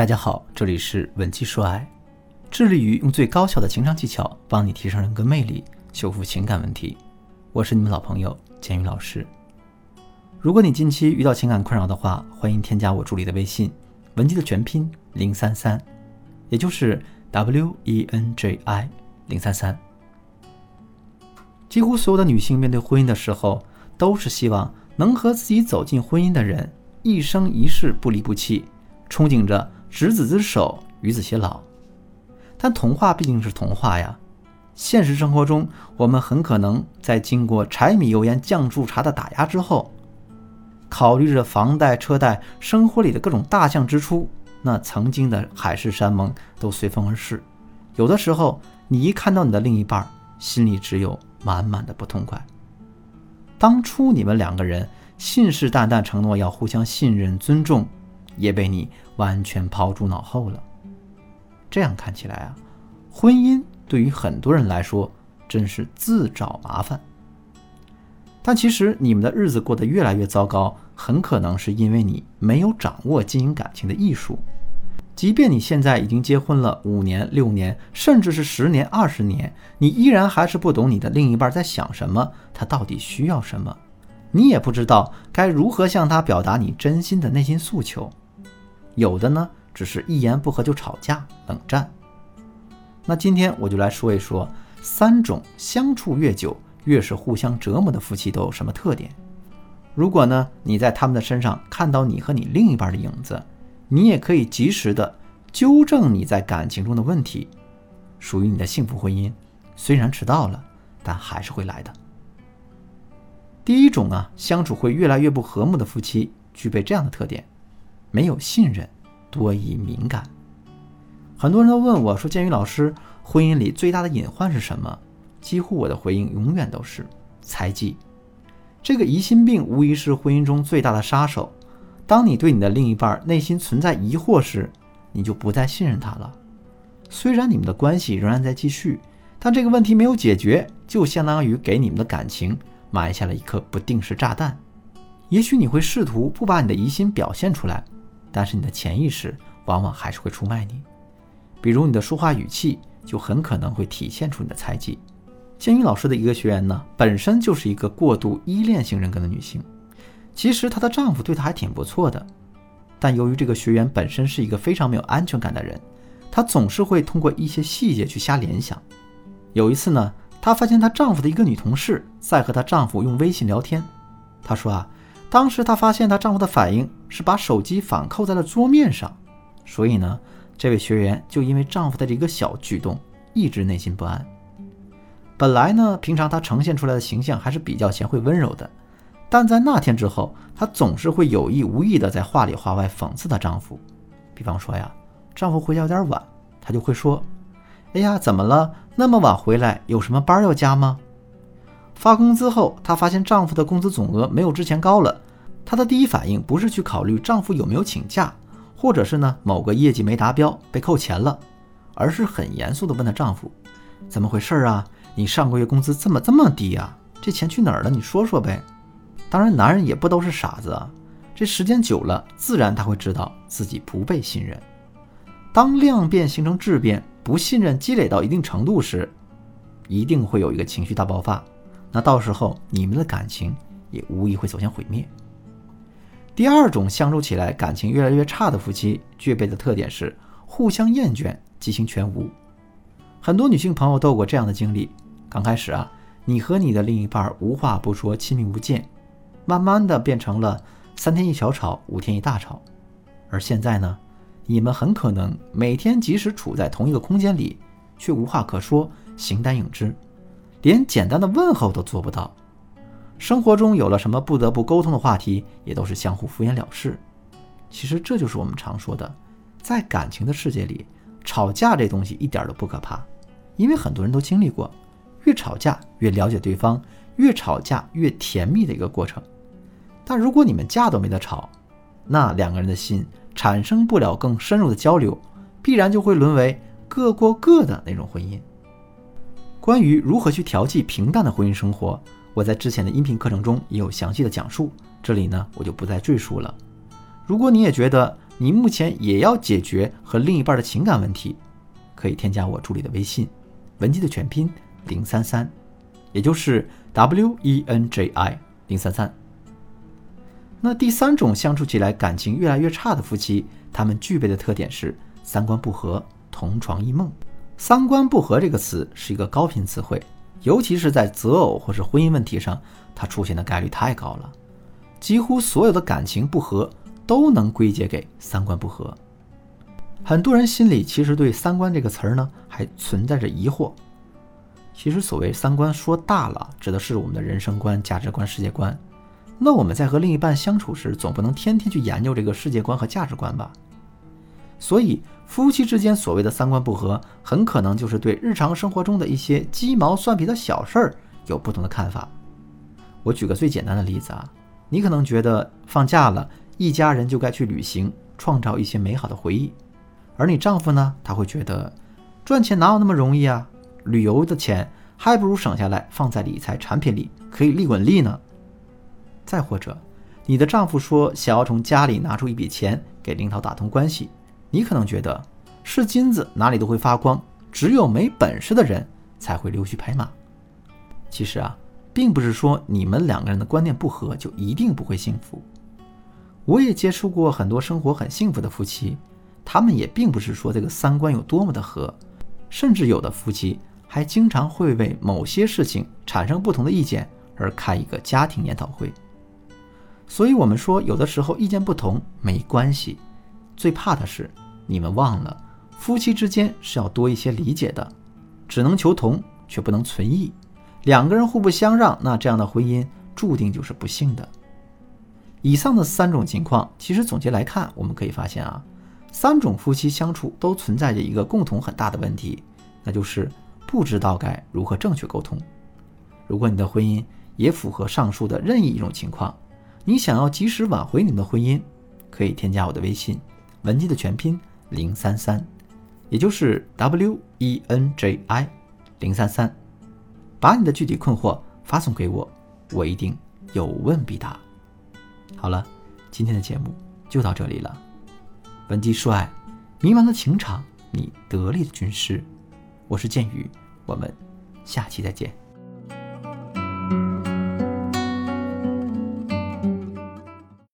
大家好，这里是文姬说爱，致力于用最高效的情商技巧帮你提升人格魅力，修复情感问题。我是你们老朋友简宇老师。如果你近期遇到情感困扰的话，欢迎添加我助理的微信文姬的全拼零三三，也就是 W E N J I 零三三。几乎所有的女性面对婚姻的时候，都是希望能和自己走进婚姻的人一生一世不离不弃，憧憬着。执子之手，与子偕老。但童话毕竟是童话呀，现实生活中，我们很可能在经过柴米油盐酱醋茶的打压之后，考虑着房贷、车贷、生活里的各种大项支出，那曾经的海誓山盟都随风而逝。有的时候，你一看到你的另一半，心里只有满满的不痛快。当初你们两个人信誓旦旦承诺要互相信任、尊重。也被你完全抛诸脑后了。这样看起来啊，婚姻对于很多人来说真是自找麻烦。但其实你们的日子过得越来越糟糕，很可能是因为你没有掌握经营感情的艺术。即便你现在已经结婚了五年、六年，甚至是十年、二十年，你依然还是不懂你的另一半在想什么，他到底需要什么，你也不知道该如何向他表达你真心的内心诉求。有的呢，只是一言不合就吵架、冷战。那今天我就来说一说三种相处越久越是互相折磨的夫妻都有什么特点。如果呢你在他们的身上看到你和你另一半的影子，你也可以及时的纠正你在感情中的问题，属于你的幸福婚姻虽然迟到了，但还是会来的。第一种啊，相处会越来越不和睦的夫妻具备这样的特点。没有信任，多疑敏感。很多人都问我说：“建宇老师，婚姻里最大的隐患是什么？”几乎我的回应永远都是猜忌。这个疑心病无疑是婚姻中最大的杀手。当你对你的另一半内心存在疑惑时，你就不再信任他了。虽然你们的关系仍然在继续，但这个问题没有解决，就相当于给你们的感情埋下了一颗不定时炸弹。也许你会试图不把你的疑心表现出来。但是你的潜意识往往还是会出卖你，比如你的说话语气就很可能会体现出你的猜忌。建宇老师的一个学员呢，本身就是一个过度依恋型人格的女性，其实她的丈夫对她还挺不错的，但由于这个学员本身是一个非常没有安全感的人，她总是会通过一些细节去瞎联想。有一次呢，她发现她丈夫的一个女同事在和她丈夫用微信聊天，她说啊。当时她发现她丈夫的反应是把手机反扣在了桌面上，所以呢，这位学员就因为丈夫的这个小举动一直内心不安。本来呢，平常她呈现出来的形象还是比较贤惠温柔的，但在那天之后，她总是会有意无意的在话里话外讽刺她丈夫。比方说呀，丈夫回家有点晚，她就会说：“哎呀，怎么了？那么晚回来，有什么班要加吗？”发工资后，她发现丈夫的工资总额没有之前高了。她的第一反应不是去考虑丈夫有没有请假，或者是呢某个业绩没达标被扣钱了，而是很严肃地问她丈夫：“怎么回事啊？你上个月工资怎么这么低啊？这钱去哪儿了？你说说呗。”当然，男人也不都是傻子啊。这时间久了，自然他会知道自己不被信任。当量变形成质变，不信任积累到一定程度时，一定会有一个情绪大爆发。那到时候你们的感情也无疑会走向毁灭。第二种相处起来感情越来越差的夫妻具备的特点是互相厌倦、激情全无。很多女性朋友都有过这样的经历：刚开始啊，你和你的另一半无话不说、亲密无间，慢慢的变成了三天一小吵、五天一大吵。而现在呢，你们很可能每天即使处在同一个空间里，却无话可说、形单影只。连简单的问候都做不到，生活中有了什么不得不沟通的话题，也都是相互敷衍了事。其实这就是我们常说的，在感情的世界里，吵架这东西一点都不可怕，因为很多人都经历过，越吵架越了解对方，越吵架越甜蜜的一个过程。但如果你们架都没得吵，那两个人的心产生不了更深入的交流，必然就会沦为各过各的那种婚姻。关于如何去调剂平淡的婚姻生活，我在之前的音频课程中也有详细的讲述，这里呢我就不再赘述了。如果你也觉得你目前也要解决和另一半的情感问题，可以添加我助理的微信，文姬的全拼零三三，也就是 W E N J I 零三三。那第三种相处起来感情越来越差的夫妻，他们具备的特点是三观不合、同床异梦。三观不合这个词是一个高频词汇，尤其是在择偶或是婚姻问题上，它出现的概率太高了。几乎所有的感情不和都能归结给三观不合。很多人心里其实对“三观”这个词儿呢，还存在着疑惑。其实所谓三观，说大了指的是我们的人生观、价值观、世界观。那我们在和另一半相处时，总不能天天去研究这个世界观和价值观吧？所以，夫妻之间所谓的三观不合，很可能就是对日常生活中的一些鸡毛蒜皮的小事儿有不同的看法。我举个最简单的例子啊，你可能觉得放假了，一家人就该去旅行，创造一些美好的回忆，而你丈夫呢，他会觉得赚钱哪有那么容易啊？旅游的钱还不如省下来放在理财产品里，可以利滚利呢。再或者，你的丈夫说想要从家里拿出一笔钱给领导打通关系，你可能觉得是金子哪里都会发光，只有没本事的人才会溜须拍马。其实啊，并不是说你们两个人的观念不合就一定不会幸福。我也接触过很多生活很幸福的夫妻，他们也并不是说这个三观有多么的合，甚至有的夫妻还经常会为某些事情产生不同的意见而开一个家庭研讨会。所以，我们说，有的时候意见不同没关系，最怕的是你们忘了，夫妻之间是要多一些理解的，只能求同却不能存异，两个人互不相让，那这样的婚姻注定就是不幸的。以上的三种情况，其实总结来看，我们可以发现啊，三种夫妻相处都存在着一个共同很大的问题，那就是不知道该如何正确沟通。如果你的婚姻也符合上述的任意一种情况，你想要及时挽回你们的婚姻，可以添加我的微信，文姬的全拼零三三，也就是 W E N J I 零三三，把你的具体困惑发送给我，我一定有问必答。好了，今天的节目就到这里了。文姬说爱，迷茫的情场，你得力的军师，我是剑宇，我们下期再见。